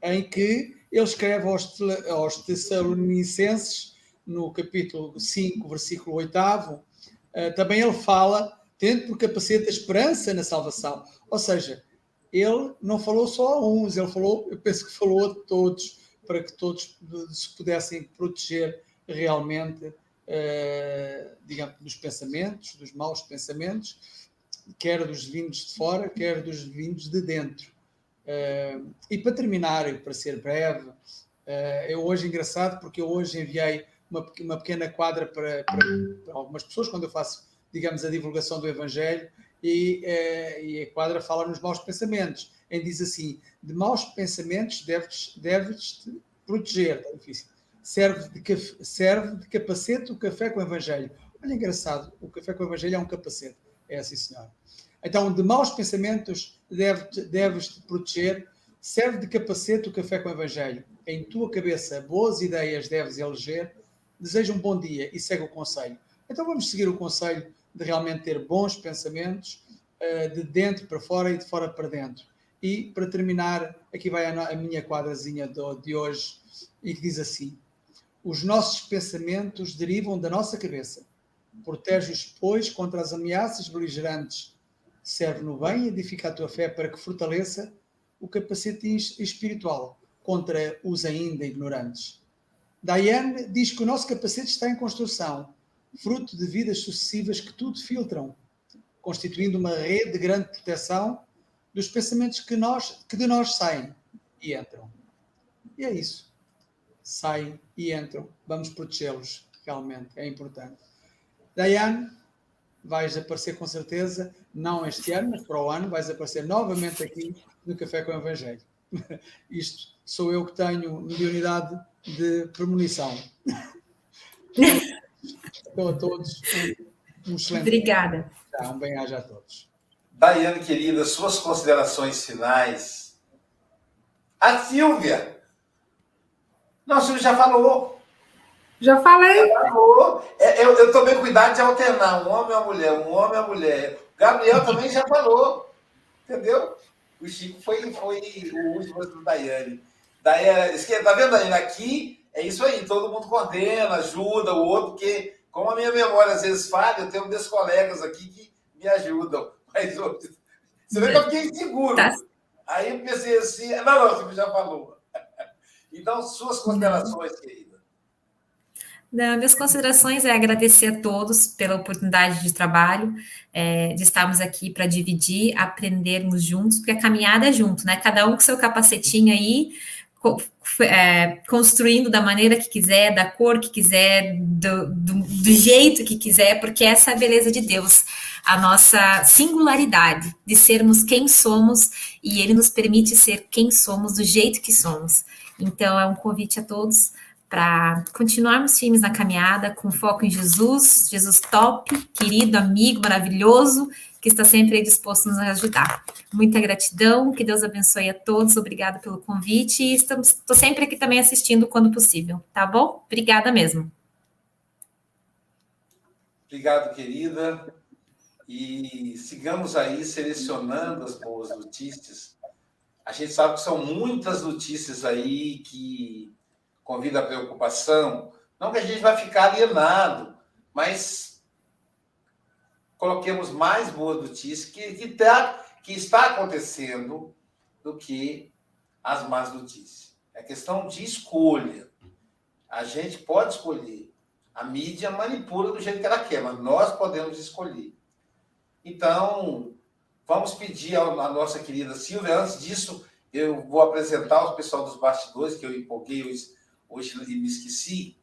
em que ele escreve aos, aos Tessalonicenses no capítulo 5, versículo 8, eh, também ele fala, tendo por capacete a esperança na salvação. Ou seja, ele não falou só a uns, ele falou, eu penso que falou a todos, para que todos se pudessem proteger realmente, uh, digamos, dos pensamentos, dos maus pensamentos, quer dos vindos de fora, quer dos vindos de dentro. Uh, e para terminar, para ser breve, uh, eu hoje engraçado porque eu hoje enviei uma, uma pequena quadra para, para, para, algumas pessoas, quando eu faço, digamos, a divulgação do Evangelho, e, eh, e a quadra fala nos maus pensamentos. E diz assim: de maus pensamentos deves, deves te proteger. Está difícil. Serve de, serve de capacete o café com o Evangelho. Olha, engraçado, o café com o Evangelho é um capacete. É assim, senhor. Então, de maus pensamentos deves, deves te proteger. Serve de capacete o café com o Evangelho. Em tua cabeça, boas ideias deves eleger deseja um bom dia e segue o conselho. Então vamos seguir o conselho de realmente ter bons pensamentos uh, de dentro para fora e de fora para dentro. E para terminar, aqui vai a, minha quadrazinha de hoje e que diz assim: Os nossos pensamentos derivam da nossa cabeça. Protege-os, pois, contra as ameaças beligerantes. Serve no bem e edifica a tua fé para que fortaleça o capacete espiritual contra os ainda ignorantes Diane diz que o nosso capacete está em construção, fruto de vidas sucessivas que tudo filtram, constituindo uma rede de grande proteção dos pensamentos que, nós, que de nós saem e entram. E é isso. Saem e entram. Vamos protegê-los, realmente, é importante. Diane, vais aparecer com certeza, não este ano, mas para o ano, vais aparecer novamente aqui no Café com o Evangelho. Isto sou eu que tenho mediunidade de premonição. então, a todos, um, excelente. Obrigada. Dia. Um bem-aja a todos. Daiane, querida, suas considerações finais. A Silvia. Não, a Silvia já falou. Já falei. Já falou. É, eu, eu tomei cuidado de alternar um homem e uma mulher, um homem e uma mulher. Gabriel também já falou. Entendeu? O Chico foi, foi o último do Daiane. Daiane, tá vendo, Daiane? Aqui é isso aí, todo mundo condena, ajuda o outro, porque, como a minha memória às vezes falha, eu tenho meus colegas aqui que me ajudam. Mas você vê que eu fiquei inseguro. Tá. Aí eu pensei assim, não, não, você já falou. Então, suas considerações, querida. Não, minhas considerações é agradecer a todos pela oportunidade de trabalho, é, de estarmos aqui para dividir, aprendermos juntos, porque a caminhada é junto, né? Cada um com seu capacetinho aí, é, construindo da maneira que quiser, da cor que quiser, do, do, do, jeito que quiser, porque essa é a beleza de Deus, a nossa singularidade de sermos quem somos e Ele nos permite ser quem somos, do jeito que somos. Então, é um convite a todos para continuarmos firmes na caminhada, com foco em Jesus, Jesus top, querido, amigo, maravilhoso, que está sempre disposto a nos ajudar. Muita gratidão, que Deus abençoe a todos, obrigado pelo convite e estou sempre aqui também assistindo quando possível, tá bom? Obrigada mesmo. Obrigado, querida. E sigamos aí selecionando as boas notícias. A gente sabe que são muitas notícias aí que convidam a preocupação. Não que a gente vai ficar alienado, mas coloquemos mais boas notícias que, que, tá, que está acontecendo do que as más notícias. É questão de escolha. A gente pode escolher. A mídia manipula do jeito que ela quer, mas nós podemos escolher. Então, vamos pedir à nossa querida Silvia. Antes disso, eu vou apresentar o pessoal dos bastidores, que eu empolguei hoje, hoje e me esqueci.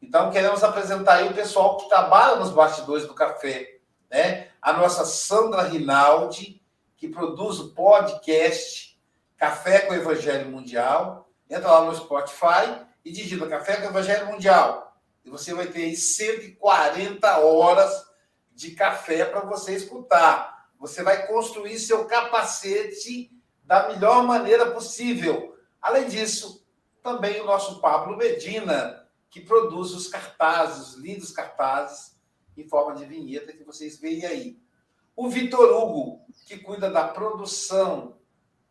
Então, queremos apresentar aí o pessoal que trabalha nos bastidores do café né? A nossa Sandra Rinaldi, que produz o podcast Café com o Evangelho Mundial. Entra lá no Spotify e digita Café com o Evangelho Mundial. E você vai ter aí 140 horas de café para você escutar. Você vai construir seu capacete da melhor maneira possível. Além disso, também o nosso Pablo Medina, que produz os cartazes, os lindos cartazes em forma de vinheta que vocês veem aí. O Vitor Hugo, que cuida da produção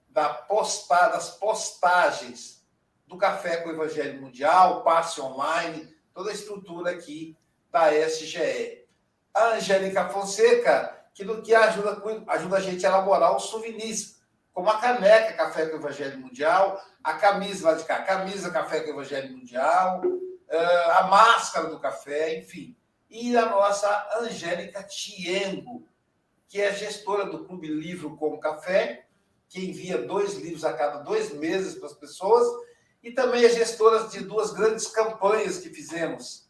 da posta, das postagens do Café com o Evangelho Mundial, passe online, toda a estrutura aqui da SGE. A Angélica Fonseca, que, que ajuda, ajuda a gente a elaborar os souvenirs, como a caneca Café com Evangelho Mundial, a camisa lá de cá, camisa Café com Evangelho Mundial, a máscara do café, enfim e a nossa Angélica Tiengo, que é gestora do Clube Livro com Café, que envia dois livros a cada dois meses para as pessoas, e também é gestora de duas grandes campanhas que fizemos.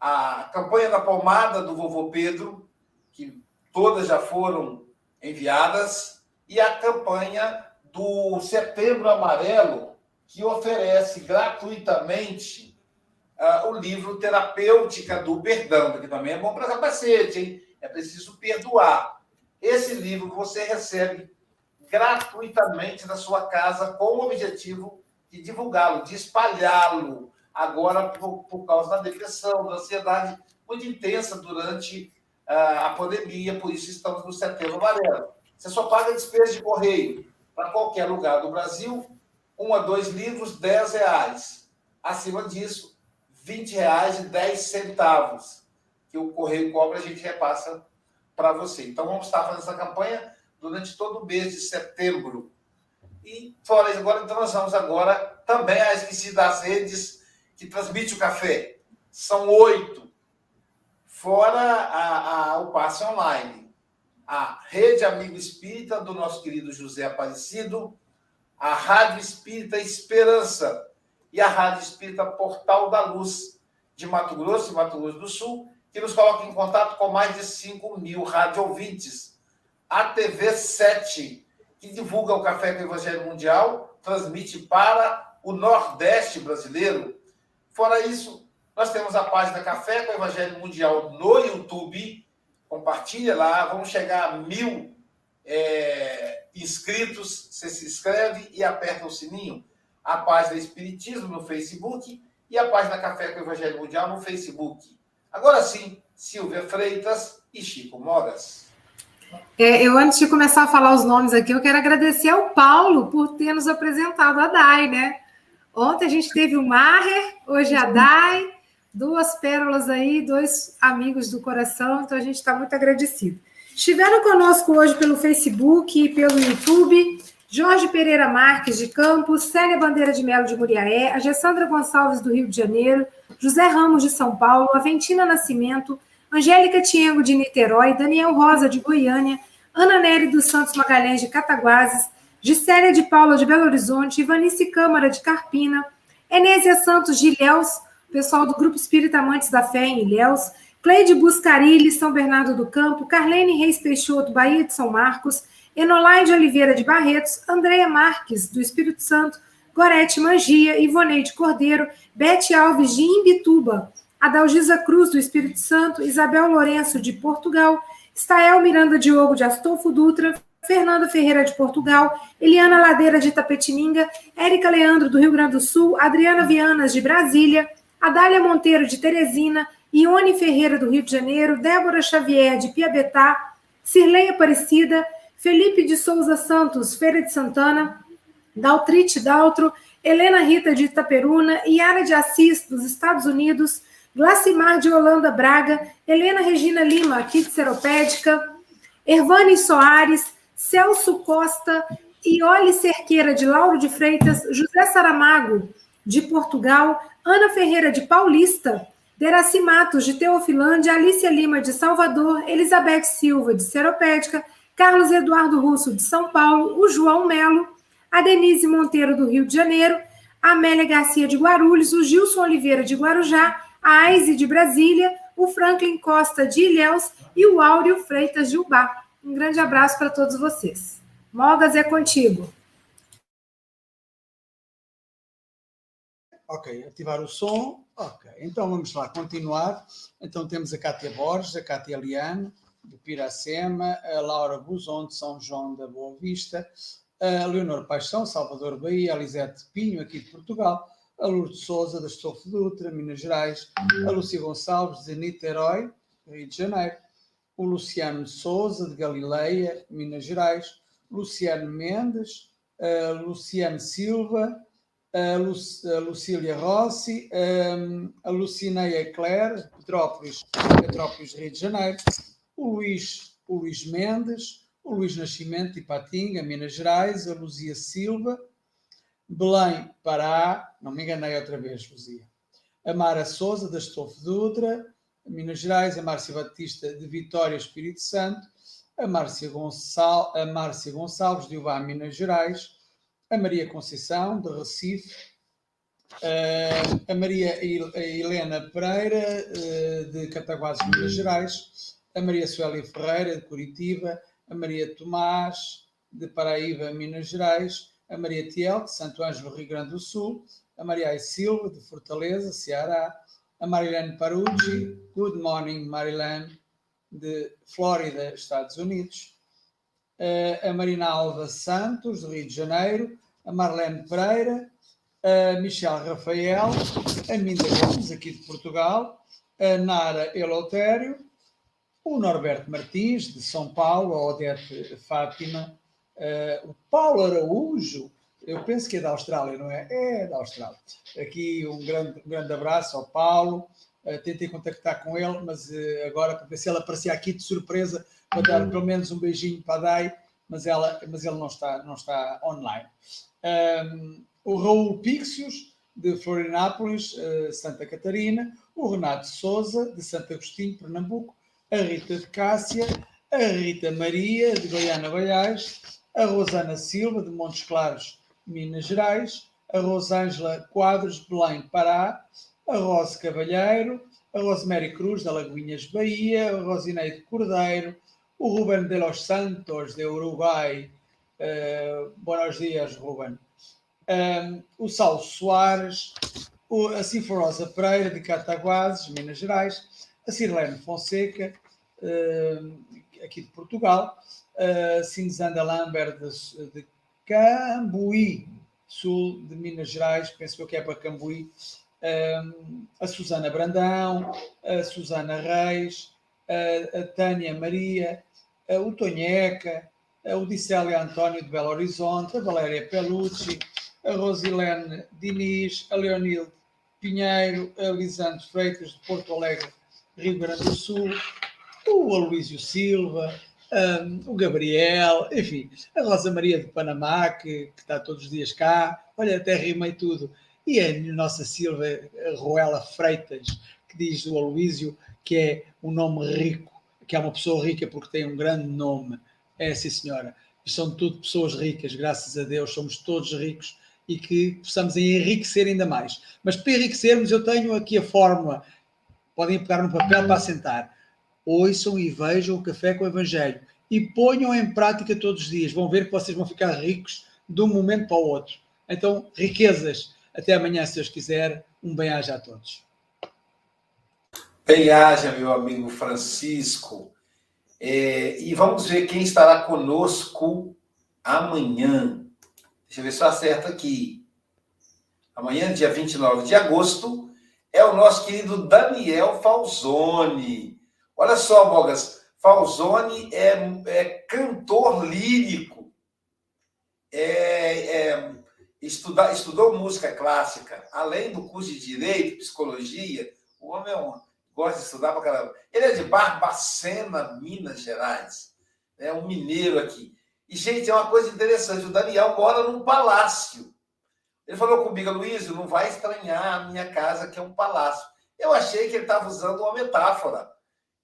A campanha da pomada do vovô Pedro, que todas já foram enviadas, e a campanha do Setembro Amarelo, que oferece gratuitamente uh, o livro Terapêutica do Perdão, que também é bom para capacete, hein? É preciso perdoar. Esse livro você recebe gratuitamente na sua casa com o objetivo de divulgá-lo, de espalhá-lo, agora por, por, causa da depressão, da ansiedade muito intensa durante uh, a pandemia, por isso estamos no setembro amarelo. Você só paga despesa de correio para qualquer lugar do Brasil, um a dois livros, 10 reais. Acima disso, 20 reais e 10 centavos que o Correio cobra, a gente repassa para você. Então, vamos estar fazendo essa campanha durante todo o mês de setembro. E fora isso, agora, então nós vamos agora também a esqueci das redes que transmite o café. São oito. Fora a, a, o passe online. A Rede Amigo Espírita, do nosso querido José Aparecido. A Rádio Espírita Esperança, e a Rádio Espírita Portal da Luz de Mato Grosso e Mato Grosso do Sul, que nos coloca em contato com mais de 5 mil rádio ouvintes. A TV 7, que divulga o Café com o Evangelho Mundial, transmite para o Nordeste brasileiro. Fora isso, nós temos a página Café com o Evangelho Mundial no YouTube. Compartilha lá, vamos chegar a mil é, inscritos. Você se inscreve e aperta o sininho a página Espiritismo no Facebook e a página Café com o Evangelho Mundial no Facebook. Agora sim, Silvia Freitas e Chico Mogas. É, eu, antes de começar a falar os nomes aqui, eu quero agradecer ao Paulo por ter nos apresentado a Dai, né? Ontem a gente teve o Maher, hoje a Dai, duas pérolas aí, dois amigos do coração, então a gente está muito agradecido. Estiveram conosco hoje pelo Facebook e pelo YouTube Jorge Pereira Marques, de Campos, Célia Bandeira de Melo, de Muriaé, a Gessandra Gonçalves, do Rio de Janeiro, José Ramos, de São Paulo, Aventina Nascimento, Angélica Tiengo, de Niterói, Daniel Rosa, de Goiânia, Ana Nery dos Santos Magalhães, de Cataguases, Gisélia de Paula de Belo Horizonte, Ivanice Câmara de Carpina, Enésia Santos de Ilhéus, pessoal do Grupo Espírita Amantes da Fé em Ilhéus, Cleide Buscarilli, São Bernardo do Campo, Carlene Reis Peixoto, Bahia de São Marcos, Enolaide Oliveira de Barretos, Andréia Marques, do Espírito Santo, Gorete Mangia, Ivoneide Cordeiro, Bete Alves de Imbituba, Adalgisa Cruz, do Espírito Santo, Isabel Lourenço, de Portugal, Stael Miranda Diogo, de Astolfo Dutra, Fernanda Ferreira, de Portugal, Eliana Ladeira, de Tapetininga, Érica Leandro, do Rio Grande do Sul, Adriana Vianas, de Brasília, Adália Monteiro, de Teresina, Ione Ferreira, do Rio de Janeiro, Débora Xavier, de Piabetá, Cirlei Aparecida, Felipe de Souza Santos, Feira de Santana, Daltrite Daltro, Helena Rita de Itaperuna, Yara de Assis, dos Estados Unidos, Glacimar de Holanda Braga, Helena Regina Lima, aqui de Seropédica, Ervane Soares, Celso Costa, Iole Cerqueira de Lauro de Freitas, José Saramago de Portugal, Ana Ferreira de Paulista, Deraci Matos de Teofilândia, Alicia Lima de Salvador, Elizabeth Silva de Seropédica, Carlos Eduardo Russo de São Paulo, o João Melo, a Denise Monteiro do Rio de Janeiro, a Amélia Garcia de Guarulhos, o Gilson Oliveira de Guarujá, a Aise de Brasília, o Franklin Costa de Ilhéus e o Áureo Freitas de Ubá. Um grande abraço para todos vocês. Mogas é contigo. Ok, ativar o som. Ok, então vamos lá continuar. Então temos a Cátia Borges, a Cátia Eliane, de Piracema, a Laura Buzon, de São João da Boa Vista, a Leonor Paixão, Salvador Bahia, a Lisete Pinho, aqui de Portugal, a Lourdes Souza, da Estofo Dutra, Minas Gerais, a Lúcia Gonçalves, de Niterói, Rio de Janeiro, o Luciano Souza, de Galileia, Minas Gerais, Luciano Mendes, Luciano Silva, a, Lu a Lucília Rossi, a, a Lucineia Clare, Petrópolis, Petrópolis, Rio de Janeiro, o Luís, o Luís Mendes, o Luís Nascimento de Ipatinga, Minas Gerais, a Luzia Silva, Belém, Pará, não me enganei outra vez, Luzia, a Mara Souza, da Estofo Dutra, Minas Gerais, a Márcia Batista, de Vitória, Espírito Santo, a Márcia, Gonçal, a Márcia Gonçalves, de Uvá, Minas Gerais, a Maria Conceição, de Recife, a Maria Helena Pereira, de Cataguases, Minas Gerais, a Maria Suélia Ferreira, de Curitiba, a Maria Tomás, de Paraíba, Minas Gerais, a Maria Tiel, de Santo Ângelo, Rio Grande do Sul, a Maria I. Silva, de Fortaleza, Ceará, a Marilene Parucci, Good Morning Marilene, de Flórida, Estados Unidos, a Marina Alva Santos, do Rio de Janeiro, a Marlene Pereira, a Michelle Rafael, a Minda Gomes, aqui de Portugal, a Nara Eleutério, o Norberto Martins, de São Paulo, a Odete Fátima, uh, o Paulo Araújo, eu penso que é da Austrália, não é? É da Austrália. Aqui um grande, um grande abraço ao Paulo. Uh, tentei contactar com ele, mas uh, agora para ver se ele aparecia aqui de surpresa dar pelo menos um beijinho para a Dai, mas, ela, mas ele não está, não está online. Um, o Raul Pixios, de Florinápolis, uh, Santa Catarina, o Renato Souza, de Santo Agostinho, Pernambuco, a Rita de Cássia, a Rita Maria, de Goiânia, Goiás, a Rosana Silva, de Montes Claros, Minas Gerais, a Rosângela Quadros, Belém, Pará, a Rose Cavalheiro, a Rosemary Cruz, da Lagoinhas, Bahia, a Rosineide Cordeiro, o Ruben de los Santos, de Uruguai. Uh, buenos dias, Ruben. O Saulo Soares, o, a Ciforosa Pereira, de Cataguases, Minas Gerais, a Sirlene Fonseca, uh, aqui de Portugal, a Cinzanda Lambert, de, de Cambuí, sul de Minas Gerais, penso que é para Cambuí, um, a Susana Brandão, a Susana Reis, a, a Tânia Maria, o Tonheca, a Odissélia António de Belo Horizonte, a Valéria Pelucci, a Rosilene Diniz, a Leonilde Pinheiro, a Lisandro Freitas de Porto Alegre, Rio Grande do Sul, o Aloísio Silva, um, o Gabriel, enfim, a Rosa Maria de Panamá, que, que, está todos os dias cá, olha, até rimei tudo, e a nossa Silva a Ruela Freitas, que diz o Aloísio que é um nome rico, que é uma pessoa rica porque tem um grande nome, é sim senhora. são tudo pessoas ricas, graças a Deus, somos todos ricos e que possamos enriquecer ainda mais. Mas para enriquecermos, eu tenho aqui a fórmula, podem pegar no papel para assentar. Ouçam e vejam o café com o Evangelho e ponham em prática todos os dias. Vão ver que vocês vão ficar ricos de um momento para o outro. Então, riquezas. Até amanhã, se Deus quiser. Um bem-aja a todos. Bem-aja, meu amigo Francisco. É, e vamos ver quem estará conosco amanhã. Deixa eu ver se eu acerto aqui. Amanhã, dia 29 de agosto, é o nosso querido Daniel Falzoni. Olha só, Bogas, Falzoni é, é cantor lírico, é, é, estudou música clássica, além do curso de Direito, Psicologia, o homem é um gosta de estudar pra caramba. Ele é de Barbacena, Minas Gerais. É um mineiro aqui. E, gente, é uma coisa interessante. O Daniel mora num palácio. Ele falou comigo, Luiz, não vai estranhar a minha casa, que é um palácio. Eu achei que ele estava usando uma metáfora.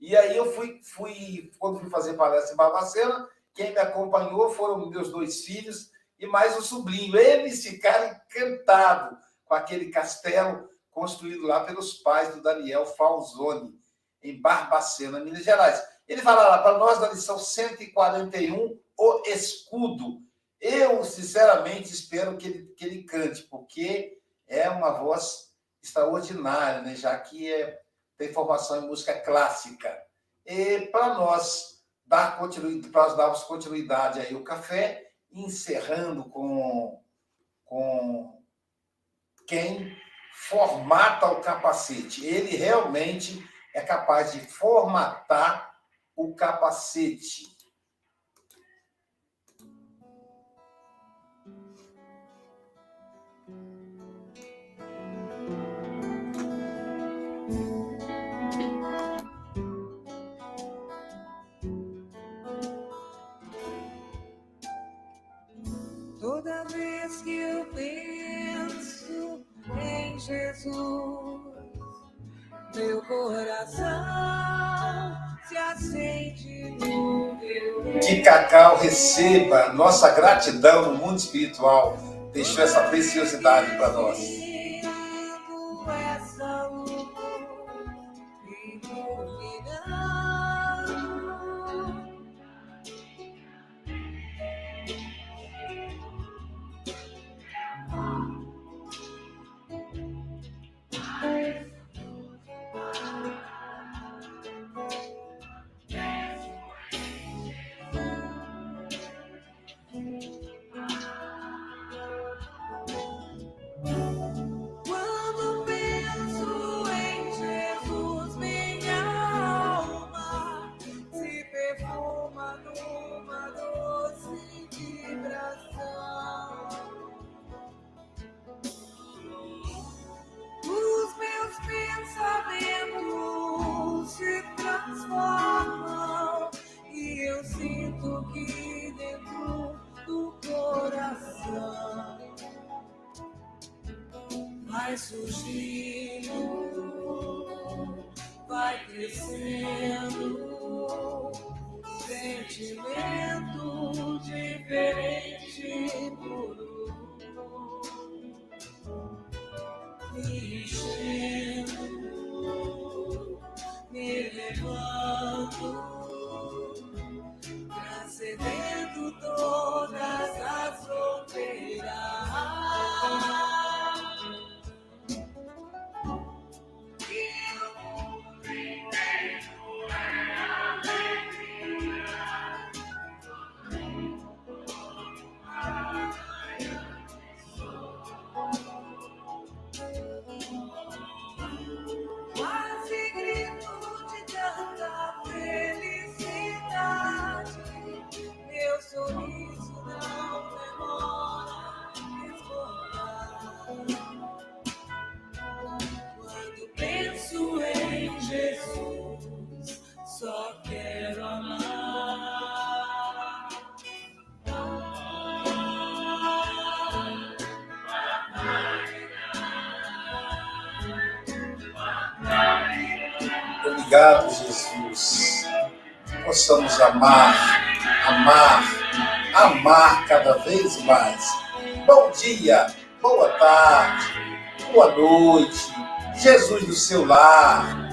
E aí eu fui, fui quando fui fazer palestra em Barbacena, quem me acompanhou foram meus dois filhos e mais o sobrinho. Eles ficaram encantados com aquele castelo construído lá pelos pais do Daniel Falzoni, em Barbacena, Minas Gerais. Ele fala lá para nós na lição 141, o escudo. Eu, sinceramente, espero que ele, que ele cante, porque é uma voz extraordinária, né? já que é, tem formação em música clássica. E para nós dar continuidade, para nós darmos continuidade aí o café, encerrando com, com quem formata o capacete. Ele realmente é capaz de formatar o capacete. Toda vez que eu penso Jesus, meu coração se acende no meu. Que Cacau receba nossa gratidão no mundo espiritual. Deixou essa preciosidade para nós. Vai crescendo, sentimento diferente amar, amar, amar cada vez mais. Bom dia, boa tarde, boa noite. Jesus do seu lar